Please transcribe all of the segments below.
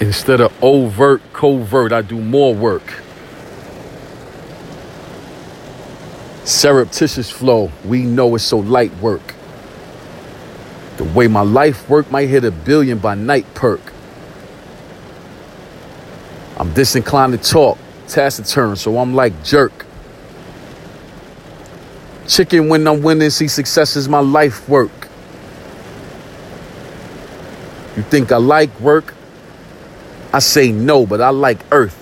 Instead of overt, covert, I do more work. Surreptitious flow, we know it's so light work. The way my life work might hit a billion by night perk. I'm disinclined to talk, taciturn, so I'm like jerk. Chicken when I'm winning, see success is my life work. You think I like work? I say no, but I like earth.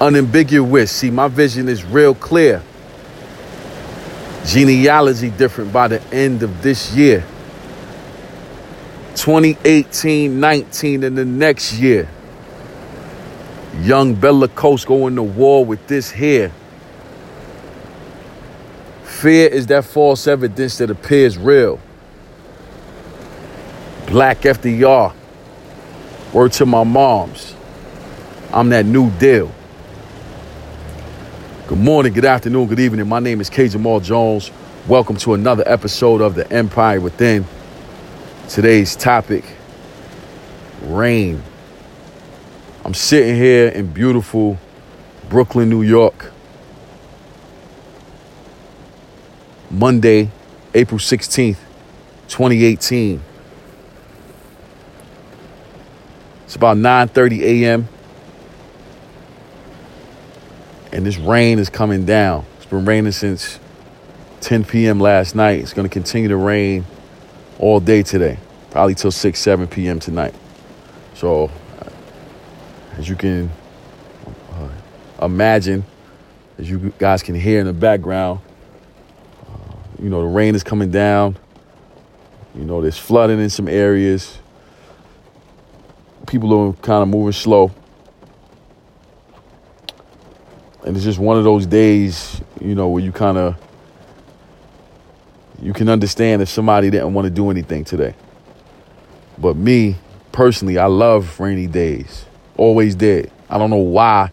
Unambiguous, see, my vision is real clear. Genealogy different by the end of this year. 2018, 19, and the next year. Young Bella Coast going to war with this here. Fear is that false evidence that appears real. Black FDR. Word to my moms. I'm that new deal. Good morning, good afternoon, good evening. My name is K. Jamal Jones. Welcome to another episode of The Empire Within. Today's topic rain. I'm sitting here in beautiful Brooklyn, New York. Monday, April 16th, 2018. It's about 9:30 a.m. And this rain is coming down. It's been raining since 10 p.m. last night. It's going to continue to rain all day today, probably till 6, 7 p.m. tonight. So, as you can uh, imagine, as you guys can hear in the background, uh, you know, the rain is coming down. You know, there's flooding in some areas. People are kind of moving slow. And it's just one of those days, you know, where you kind of you can understand if somebody didn't want to do anything today. But me, personally, I love rainy days. Always did. I don't know why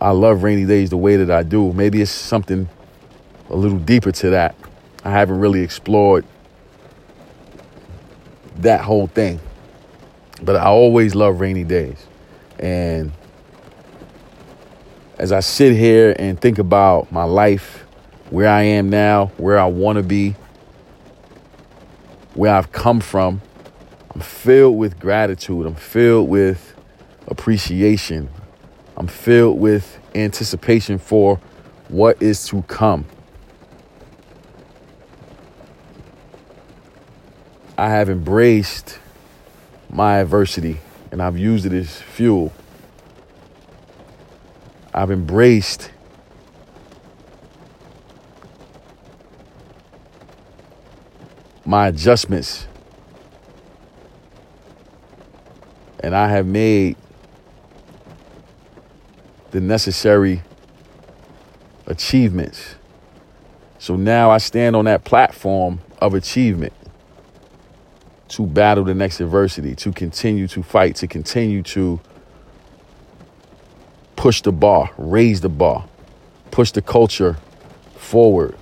I love rainy days the way that I do. Maybe it's something a little deeper to that. I haven't really explored that whole thing. But I always love rainy days. And as I sit here and think about my life, where I am now, where I want to be, where I've come from, I'm filled with gratitude. I'm filled with appreciation. I'm filled with anticipation for what is to come. I have embraced my adversity and I've used it as fuel. I've embraced my adjustments and I have made the necessary achievements. So now I stand on that platform of achievement to battle the next adversity, to continue to fight, to continue to push the bar, raise the bar, push the culture forward,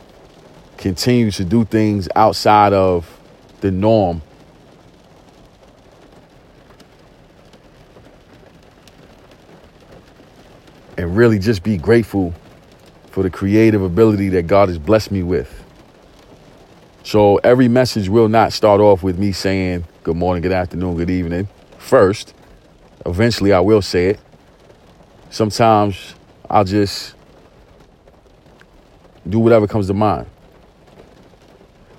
continue to do things outside of the norm. And really just be grateful for the creative ability that God has blessed me with. So every message will not start off with me saying good morning, good afternoon, good evening first. Eventually, I will say it. Sometimes I'll just do whatever comes to mind.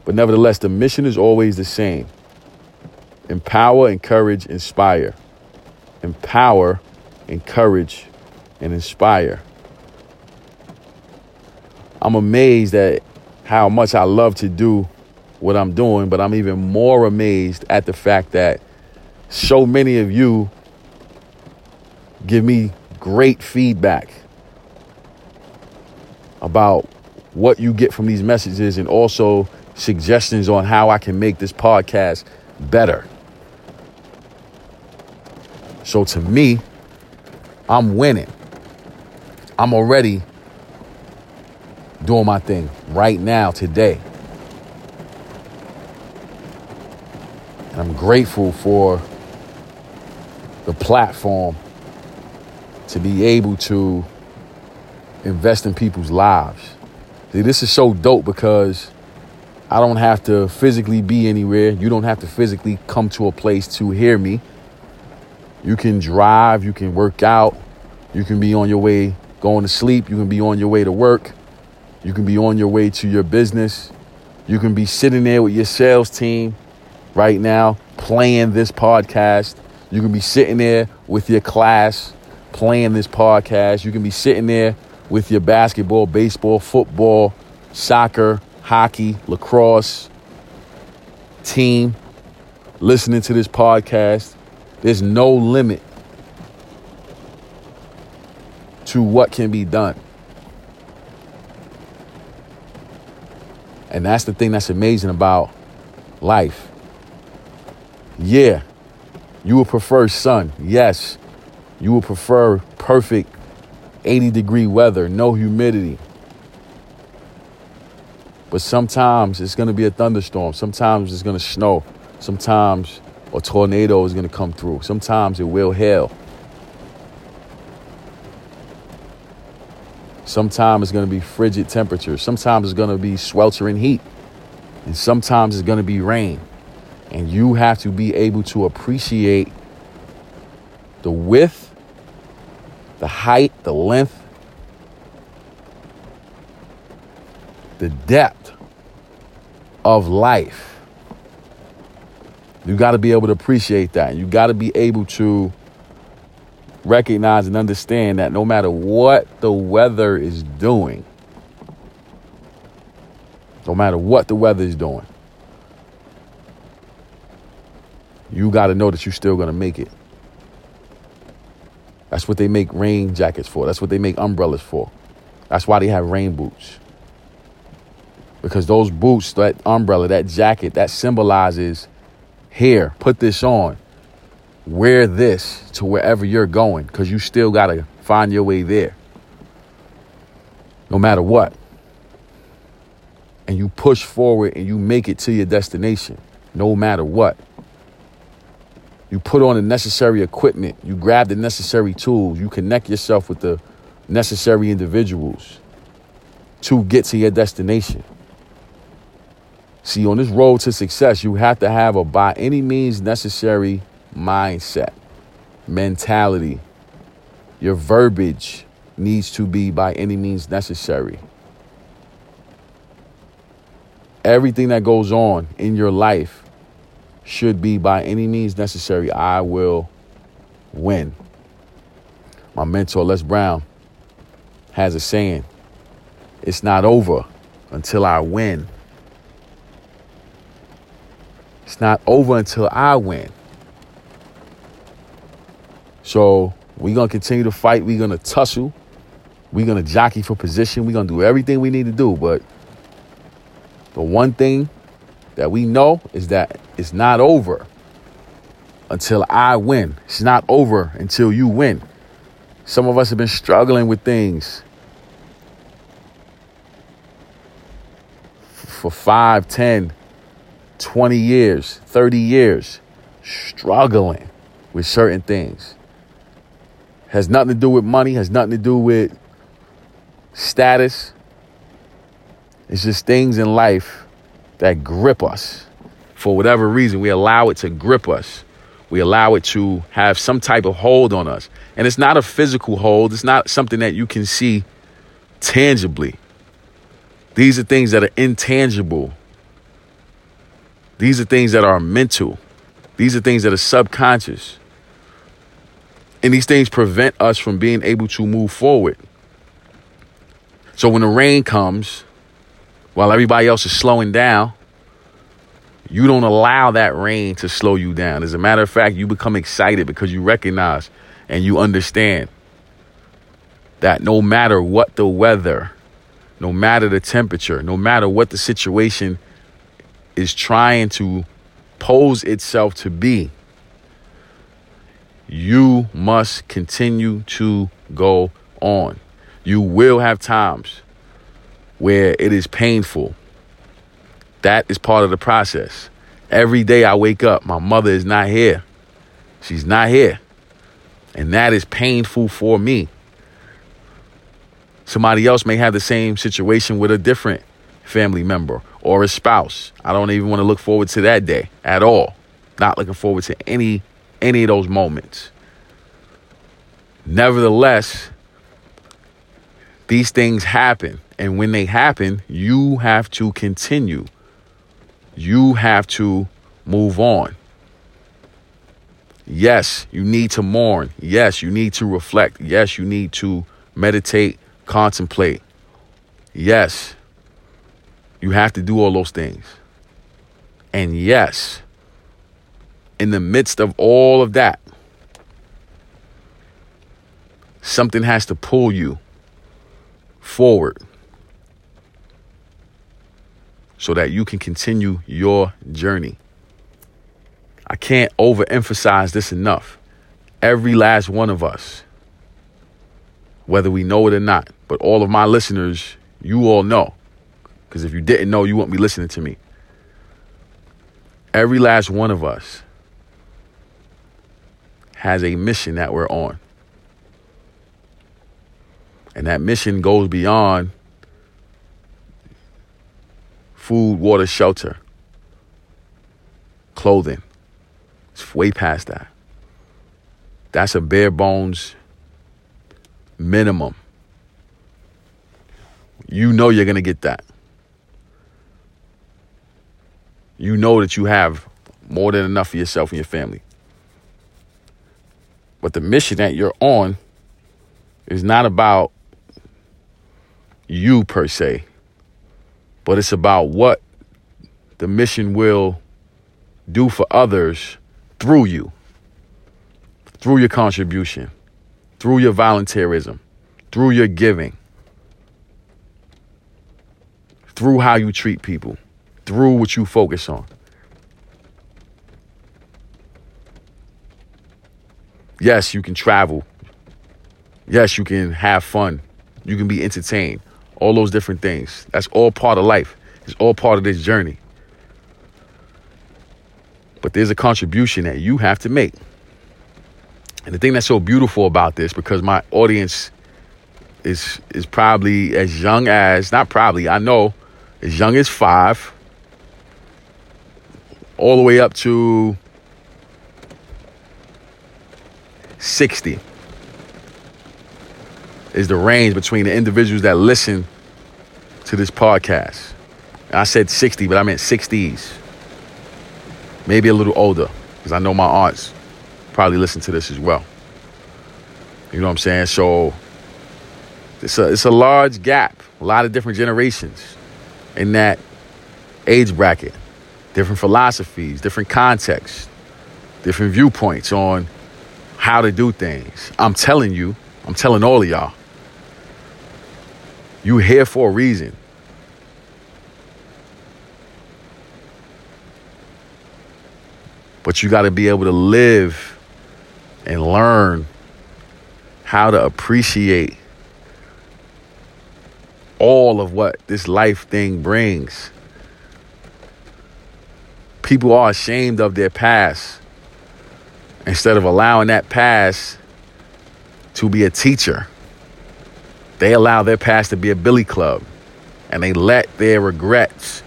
But nevertheless, the mission is always the same empower, encourage, inspire. Empower, encourage, and inspire. I'm amazed at how much I love to do what I'm doing, but I'm even more amazed at the fact that so many of you give me great feedback about what you get from these messages and also suggestions on how I can make this podcast better. So to me, I'm winning. I'm already doing my thing right now, today. And I'm grateful for the platform to be able to invest in people's lives. See, this is so dope because I don't have to physically be anywhere. You don't have to physically come to a place to hear me. You can drive, you can work out, you can be on your way going to sleep, you can be on your way to work, you can be on your way to your business, you can be sitting there with your sales team right now playing this podcast. You can be sitting there with your class playing this podcast. You can be sitting there with your basketball, baseball, football, soccer, hockey, lacrosse team listening to this podcast. There's no limit to what can be done. And that's the thing that's amazing about life. Yeah, you would prefer sun. Yes, you would prefer perfect 80 degree weather, no humidity. But sometimes it's going to be a thunderstorm. Sometimes it's going to snow. Sometimes a tornado is going to come through. Sometimes it will hail. Sometimes it's going to be frigid temperatures. Sometimes it's going to be sweltering heat. And sometimes it's going to be rain. And you have to be able to appreciate the width, the height, the length, the depth of life. You got to be able to appreciate that. You got to be able to recognize and understand that no matter what the weather is doing, no matter what the weather is doing, you got to know that you're still going to make it. That's what they make rain jackets for. That's what they make umbrellas for. That's why they have rain boots. Because those boots, that umbrella, that jacket, that symbolizes here, put this on wear this to wherever you're going because you still got to find your way there no matter what and you push forward and you make it to your destination no matter what you put on the necessary equipment you grab the necessary tools you connect yourself with the necessary individuals to get to your destination see on this road to success you have to have a by any means necessary mindset, mentality. Your verbiage needs to be by any means necessary. Everything that goes on in your life should be by any means necessary. I will win. My mentor, Les Brown, has a saying it's not over until I win. It's not over until I win. So we're gonna continue to fight. We're gonna tussle. We're gonna jockey for position. We're gonna do everything we need to do. But the one thing that we know is that it's not over until I win. It's not over until you win. Some of us have been struggling with things for 5, 10, 20 years, 30 years, struggling with certain things. Has nothing to do with money, has nothing to do with status. It's just things in life that grip us. For whatever reason, we allow it to grip us. We allow it to have some type of hold on us. And it's not a physical hold, it's not something that you can see tangibly. These are things that are intangible. These are things that are mental. These are things that are subconscious. And these things prevent us from being able to move forward. So when the rain comes, while everybody else is slowing down, you don't allow that rain to slow you down. As a matter of fact, you become excited because you recognize and you understand that no matter what the weather, no matter the temperature, no matter what the situation is trying to pose itself to be, you must continue to go on. You will have times where it is painful. That is part of the process. Every day I wake up, my mother is not here. She's not here. And that is painful for me. Somebody else may have the same situation with a different family member or a spouse. I don't even want to look forward to that day at all. Not looking forward to any any of those moments. Nevertheless, these things happen. And when they happen, you have to continue. You have to move on. Yes, you need to mourn. Yes, you need to reflect. Yes, you need to meditate, contemplate. Yes, you have to do all those things. And yes, in the midst of all of that, something has to pull you forward so that you can continue your journey. I can't overemphasize this enough. Every last one of us, whether we know it or not, but all of my listeners, you all know. Because if you didn't know, you wouldn't be listening to me. Every last one of us has a mission that we're on. And that mission goes beyond food, water, shelter, clothing. It's way past that. That's a bare bones minimum. You know you're going to get that. You know that you have more than enough for yourself and your family. But the mission that you're on is not about you per se, but it's about what the mission will do for others through you, through your contribution, through your volunteerism, through your giving, through how you treat people, through what you focus on. Yes, you can travel. Yes, you can have fun. You can be entertained all those different things. That's all part of life. It's all part of this journey. But there's a contribution that you have to make. And the thing that's so beautiful about this, because my audience is is probably as young as not probably, I know, as young as five, all the way up to 60 is the range between the individuals that listen to this podcast. I said 60, but I meant 60s. Maybe a little older, because I know my aunts probably listen to this as well. You know what I'm saying? So it's a, it's a large gap, a lot of different generations in that age bracket, different philosophies, different contexts, different viewpoints on how to do things. I'm telling you, I'm telling all of y'all, you here for a reason. But you got to be able to live and learn how to appreciate all of what this life thing brings. People are ashamed of their past instead of allowing that past to be a teacher. They allow their past to be a billy club and they let their regrets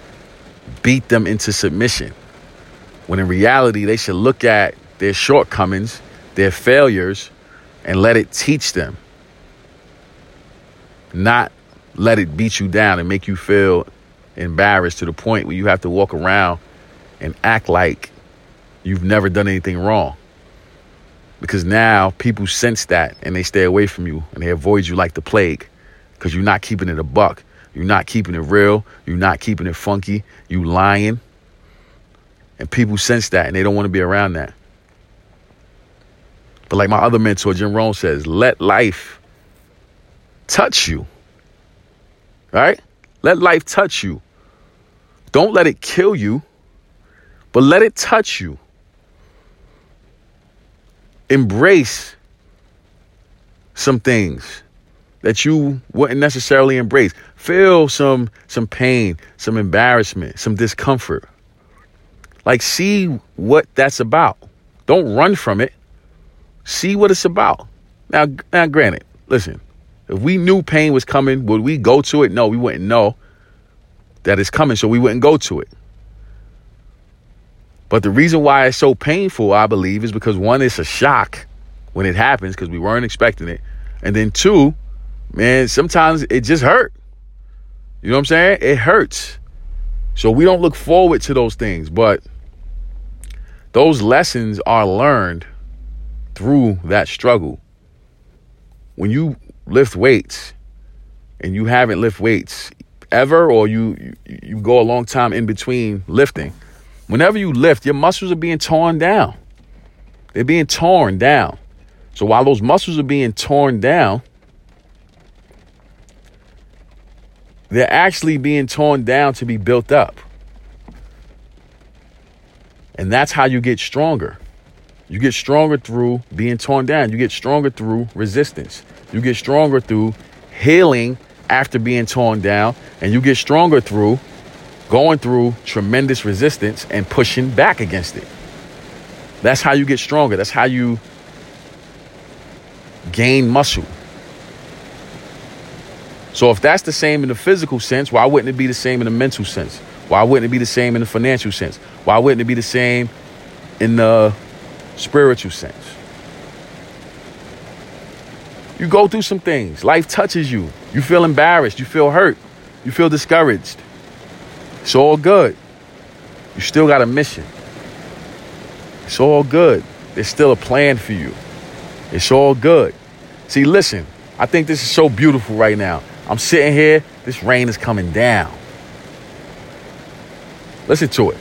beat them into submission. When in reality, they should look at their shortcomings, their failures, and let it teach them. Not let it beat you down and make you feel embarrassed to the point where you have to walk around and act like you've never done anything wrong because now people sense that and they stay away from you and they avoid you like the plague because you're not keeping it a buck. You're not keeping it real. You're not keeping it funky. You lying. And people sense that and they don't want to be around that. But like my other mentor, Jim Rohn says, let life touch you. Right? Let life touch you. Don't let it kill you, but let it touch you embrace some things that you wouldn't necessarily embrace. Feel some some pain, some embarrassment, some discomfort. Like see what that's about. Don't run from it. See what it's about. Now, now, granted, listen, if we knew pain was coming, would we go to it? No, we wouldn't know that it's coming, so we wouldn't go to it. But the reason why it's so painful, I believe, is because one, it's a shock when it happens because we weren't expecting it. And then two, man, sometimes it just hurt. You know what I'm saying? It hurts. So we don't look forward to those things, but those lessons are learned through that struggle. When you lift weights and you haven't lift weights ever or you you, you go a long time in between lifting, whenever you lift, your muscles are being torn down. They're being torn down. So while those muscles are being torn down, they're actually being torn down to be built up. And that's how you get stronger. You get stronger through being torn down. You get stronger through resistance. You get stronger through healing after being torn down. And you get stronger through going through tremendous resistance and pushing back against it. That's how you get stronger. That's how you gain muscle. So if that's the same in the physical sense, why wouldn't it be the same in the mental sense? Why wouldn't it be the same in the financial sense? Why wouldn't it be the same in the spiritual sense? You go through some things. Life touches you. You feel embarrassed. You feel hurt. You feel discouraged. It's all good. You still got a mission. It's all good. There's still a plan for you. It's all good. See, listen, I think this is so beautiful right now. I'm sitting here, this rain is coming down. Listen to it.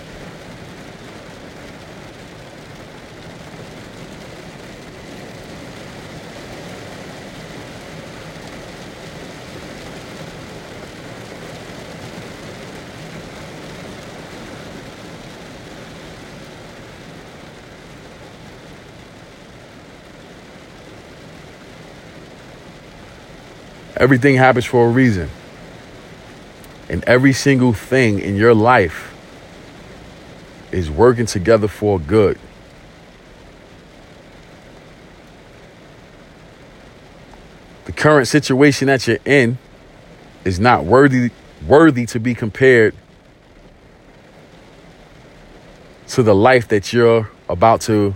Everything happens for a reason. And every single thing in your life is working together for good. The current situation that you're in is not worthy worthy to be compared to the life that you're about to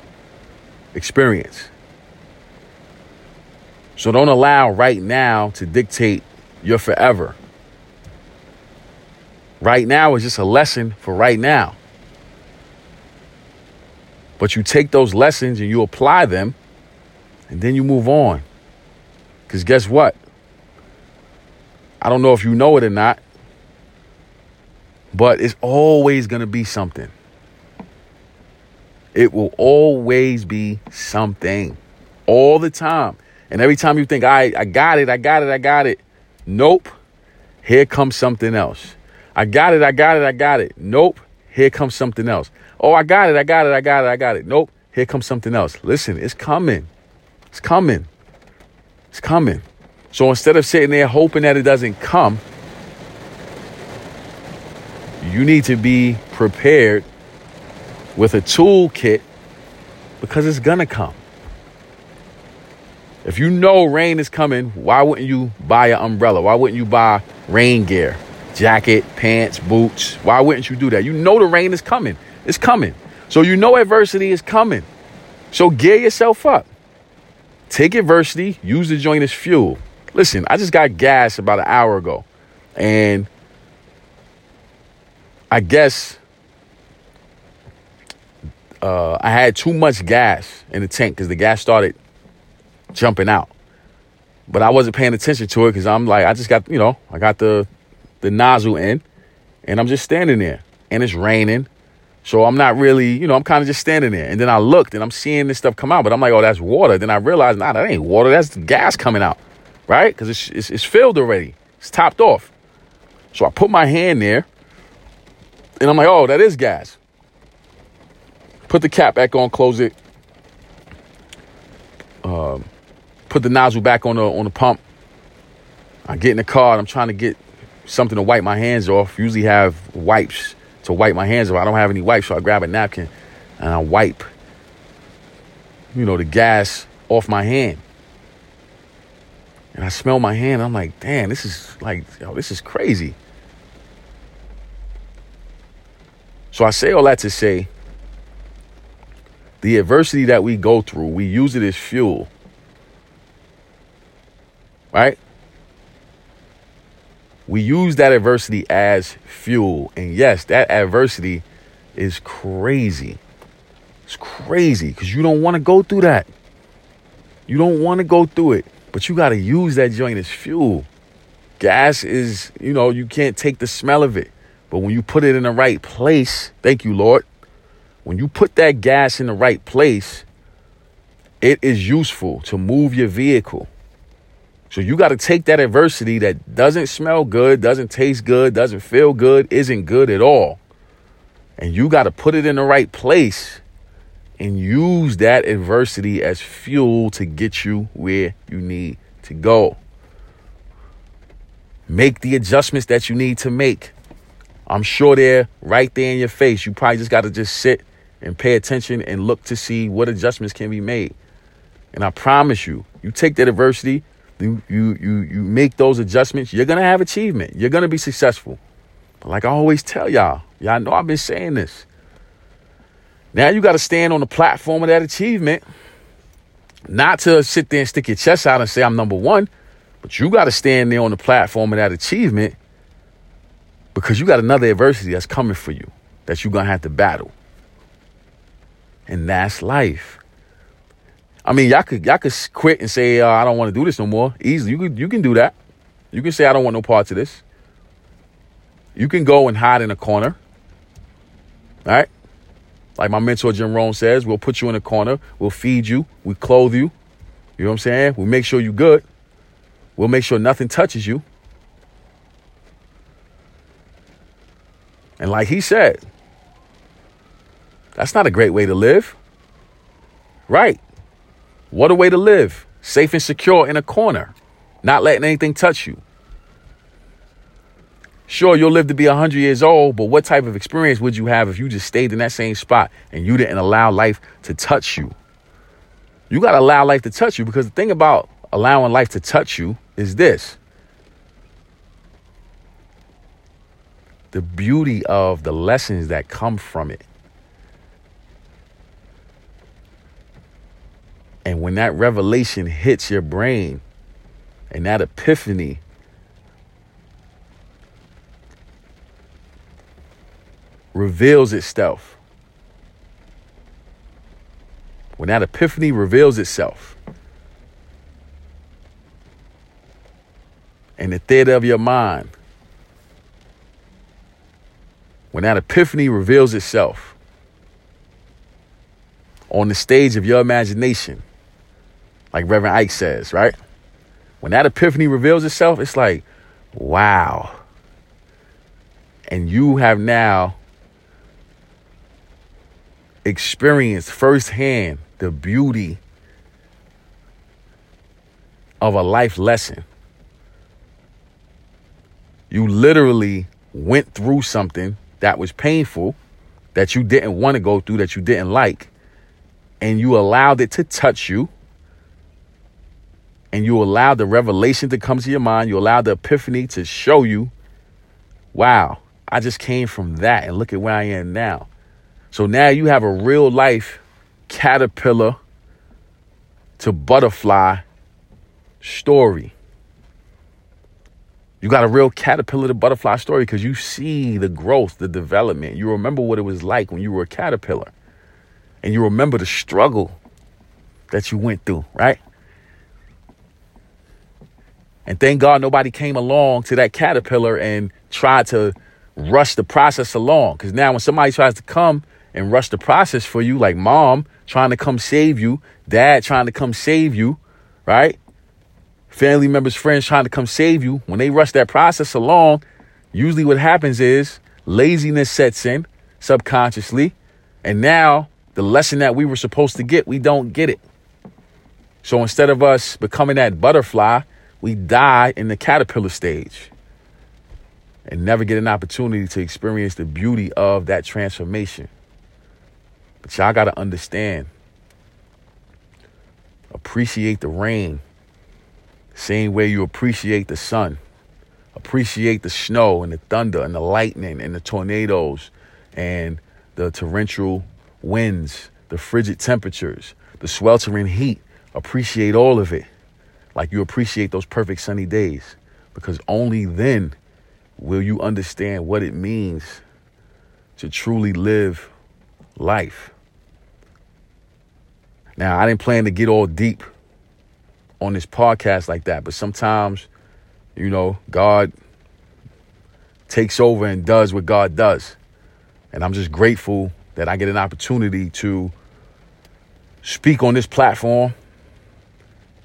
experience. So don't allow right now to dictate your forever. Right now is just a lesson for right now. But you take those lessons and you apply them, and then you move on. Because guess what? I don't know if you know it or not, but it's always going to be something. It will always be something all the time. And every time you think, I, I got it, I got it, I got it. Nope. Here comes something else. I got it, I got it, I got it. Nope. Here comes something else. Oh, I got it, I got it, I got it, I got it. Nope. Here comes something else. Listen, it's coming. It's coming. It's coming. So instead of sitting there hoping that it doesn't come, you need to be prepared with a toolkit because it's going to come. If you know rain is coming, why wouldn't you buy an umbrella? Why wouldn't you buy rain gear, jacket, pants, boots? Why wouldn't you do that? You know the rain is coming. It's coming. So you know adversity is coming. So gear yourself up. Take adversity, use the joint as fuel. Listen, I just got gas about an hour ago. And I guess uh, I had too much gas in the tank because the gas started jumping out. But I wasn't paying attention to it because I'm like, I just got, you know, I got the the nozzle in and I'm just standing there. And it's raining. So I'm not really, you know, I'm kind of just standing there. And then I looked and I'm seeing this stuff come out, but I'm like, oh, that's water. Then I realized, nah, that ain't water. That's gas coming out, right? Because it's, it's, it's filled already. It's topped off. So I put my hand there and I'm like, oh, that is gas. Put the cap back on, close it. Um, put the nozzle back on the on the pump. I get in the car I'm trying to get something to wipe my hands off. Usually have wipes to wipe my hands off. I don't have any wipes, so I grab a napkin and I wipe, you know, the gas off my hand. And I smell my hand. I'm like, damn, this is like, yo, this is crazy. So I say all that to say the adversity that we go through, we use it as fuel. Right? We use that adversity as fuel. And yes, that adversity is crazy. It's crazy because you don't want to go through that. You don't want to go through it, but you got to use that joint as fuel. Gas is, you know, you can't take the smell of it. But when you put it in the right place, thank you, Lord. When you put that gas in the right place, it is useful to move your vehicle. So you got to take that adversity that doesn't smell good, doesn't taste good, doesn't feel good, isn't good at all. And you got to put it in the right place and use that adversity as fuel to get you where you need to go. Make the adjustments that you need to make. I'm sure they're right there in your face. You probably just got to just sit and pay attention and look to see what adjustments can be made. And I promise you, you take that adversity, you you you make those adjustments, you're gonna have achievement. You're gonna be successful. But like I always tell y'all, y'all know I've been saying this. Now you got to stand on the platform of that achievement, not to sit there and stick your chest out and say, I'm number one, but you got to stand there on the platform of that achievement because you got another adversity that's coming for you that you're to have to battle. And that's life. I mean, y'all could y'all could quit and say uh, I don't want to do this no more. Easily, you could you can do that. You can say I don't want no part of this. You can go and hide in a corner. All right. Like my mentor Jim Rohn says, we'll put you in a corner, we'll feed you, we clothe you. You know what I'm saying? We'll make sure you're good. We'll make sure nothing touches you. And like he said, that's not a great way to live. Right. What a way to live. Safe and secure in a corner, not letting anything touch you. Sure, you'll live to be 100 years old, but what type of experience would you have if you just stayed in that same spot and you didn't allow life to touch you? You got to allow life to touch you because the thing about allowing life to touch you is this the beauty of the lessons that come from it. And when that revelation hits your brain and that epiphany reveals itself, when that epiphany reveals itself, in the theater of your mind, when that epiphany reveals itself on the stage of your imagination, like Reverend Ike says, right? When that epiphany reveals itself, it's like, wow. And you have now experienced firsthand the beauty of a life lesson. You literally went through something that was painful, that you didn't want to go through, that you didn't like, and you allowed it to touch you. And you allow the revelation to come to your mind. You allow the epiphany to show you, wow, I just came from that and look at where I am now. So now you have a real life caterpillar to butterfly story. You got a real caterpillar to butterfly story because you see the growth, the development. You remember what it was like when you were a caterpillar. And you remember the struggle that you went through, right? And thank God nobody came along to that caterpillar and tried to rush the process along. Because now when somebody tries to come and rush the process for you, like mom trying to come save you, dad trying to come save you, right? Family members, friends trying to come save you. When they rush that process along, usually what happens is laziness sets in subconsciously. And now the lesson that we were supposed to get, we don't get it. So instead of us becoming that butterfly, we die in the caterpillar stage and never get an opportunity to experience the beauty of that transformation. But y'all got to understand Appreciate the rain. Same way you appreciate the sun. Appreciate the snow and the thunder and the lightning and the tornadoes and the torrential winds, the frigid temperatures, the sweltering heat. Appreciate all of it like you appreciate those perfect sunny days because only then will you understand what it means to truly live life. Now, I didn't plan to get all deep on this podcast like that, but sometimes, you know, God takes over and does what God does. And I'm just grateful that I get an opportunity to speak on this platform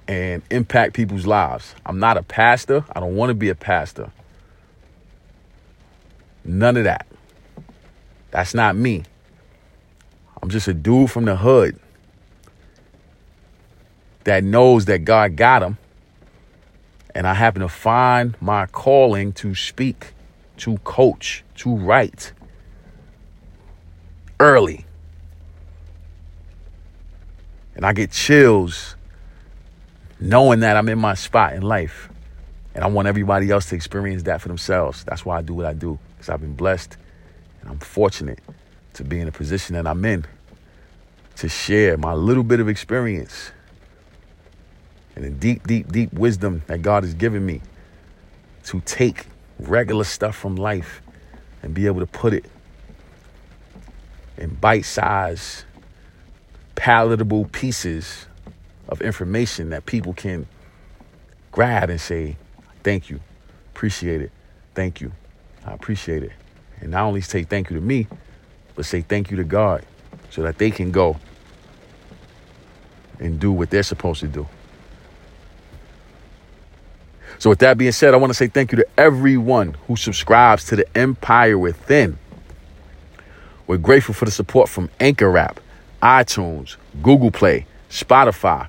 and impact people's lives. I'm not a pastor. I don't want to be a pastor. None of that. That's not me. I'm just a dude from the hood that knows that God got him. And I happen to find my calling to speak, to coach, to write early. And I get chills knowing that I'm in my spot in life. And I want everybody else to experience that for themselves. That's why I do what I do, because I've been blessed and I'm fortunate to be in the position that I'm in to share my little bit of experience and the deep, deep, deep wisdom that God has given me to take regular stuff from life and be able to put it in bite sized, palatable pieces of information that people can grab and say, Thank you, appreciate it, thank you, I appreciate it. And not only say thank you to me, but say thank you to God so that they can go and do what they're supposed to do. So, with that being said, I want to say thank you to everyone who subscribes to the Empire Within. We're grateful for the support from Anchor App, iTunes, Google Play, Spotify,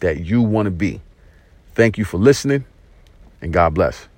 that you want to be. Thank you for listening, and God bless.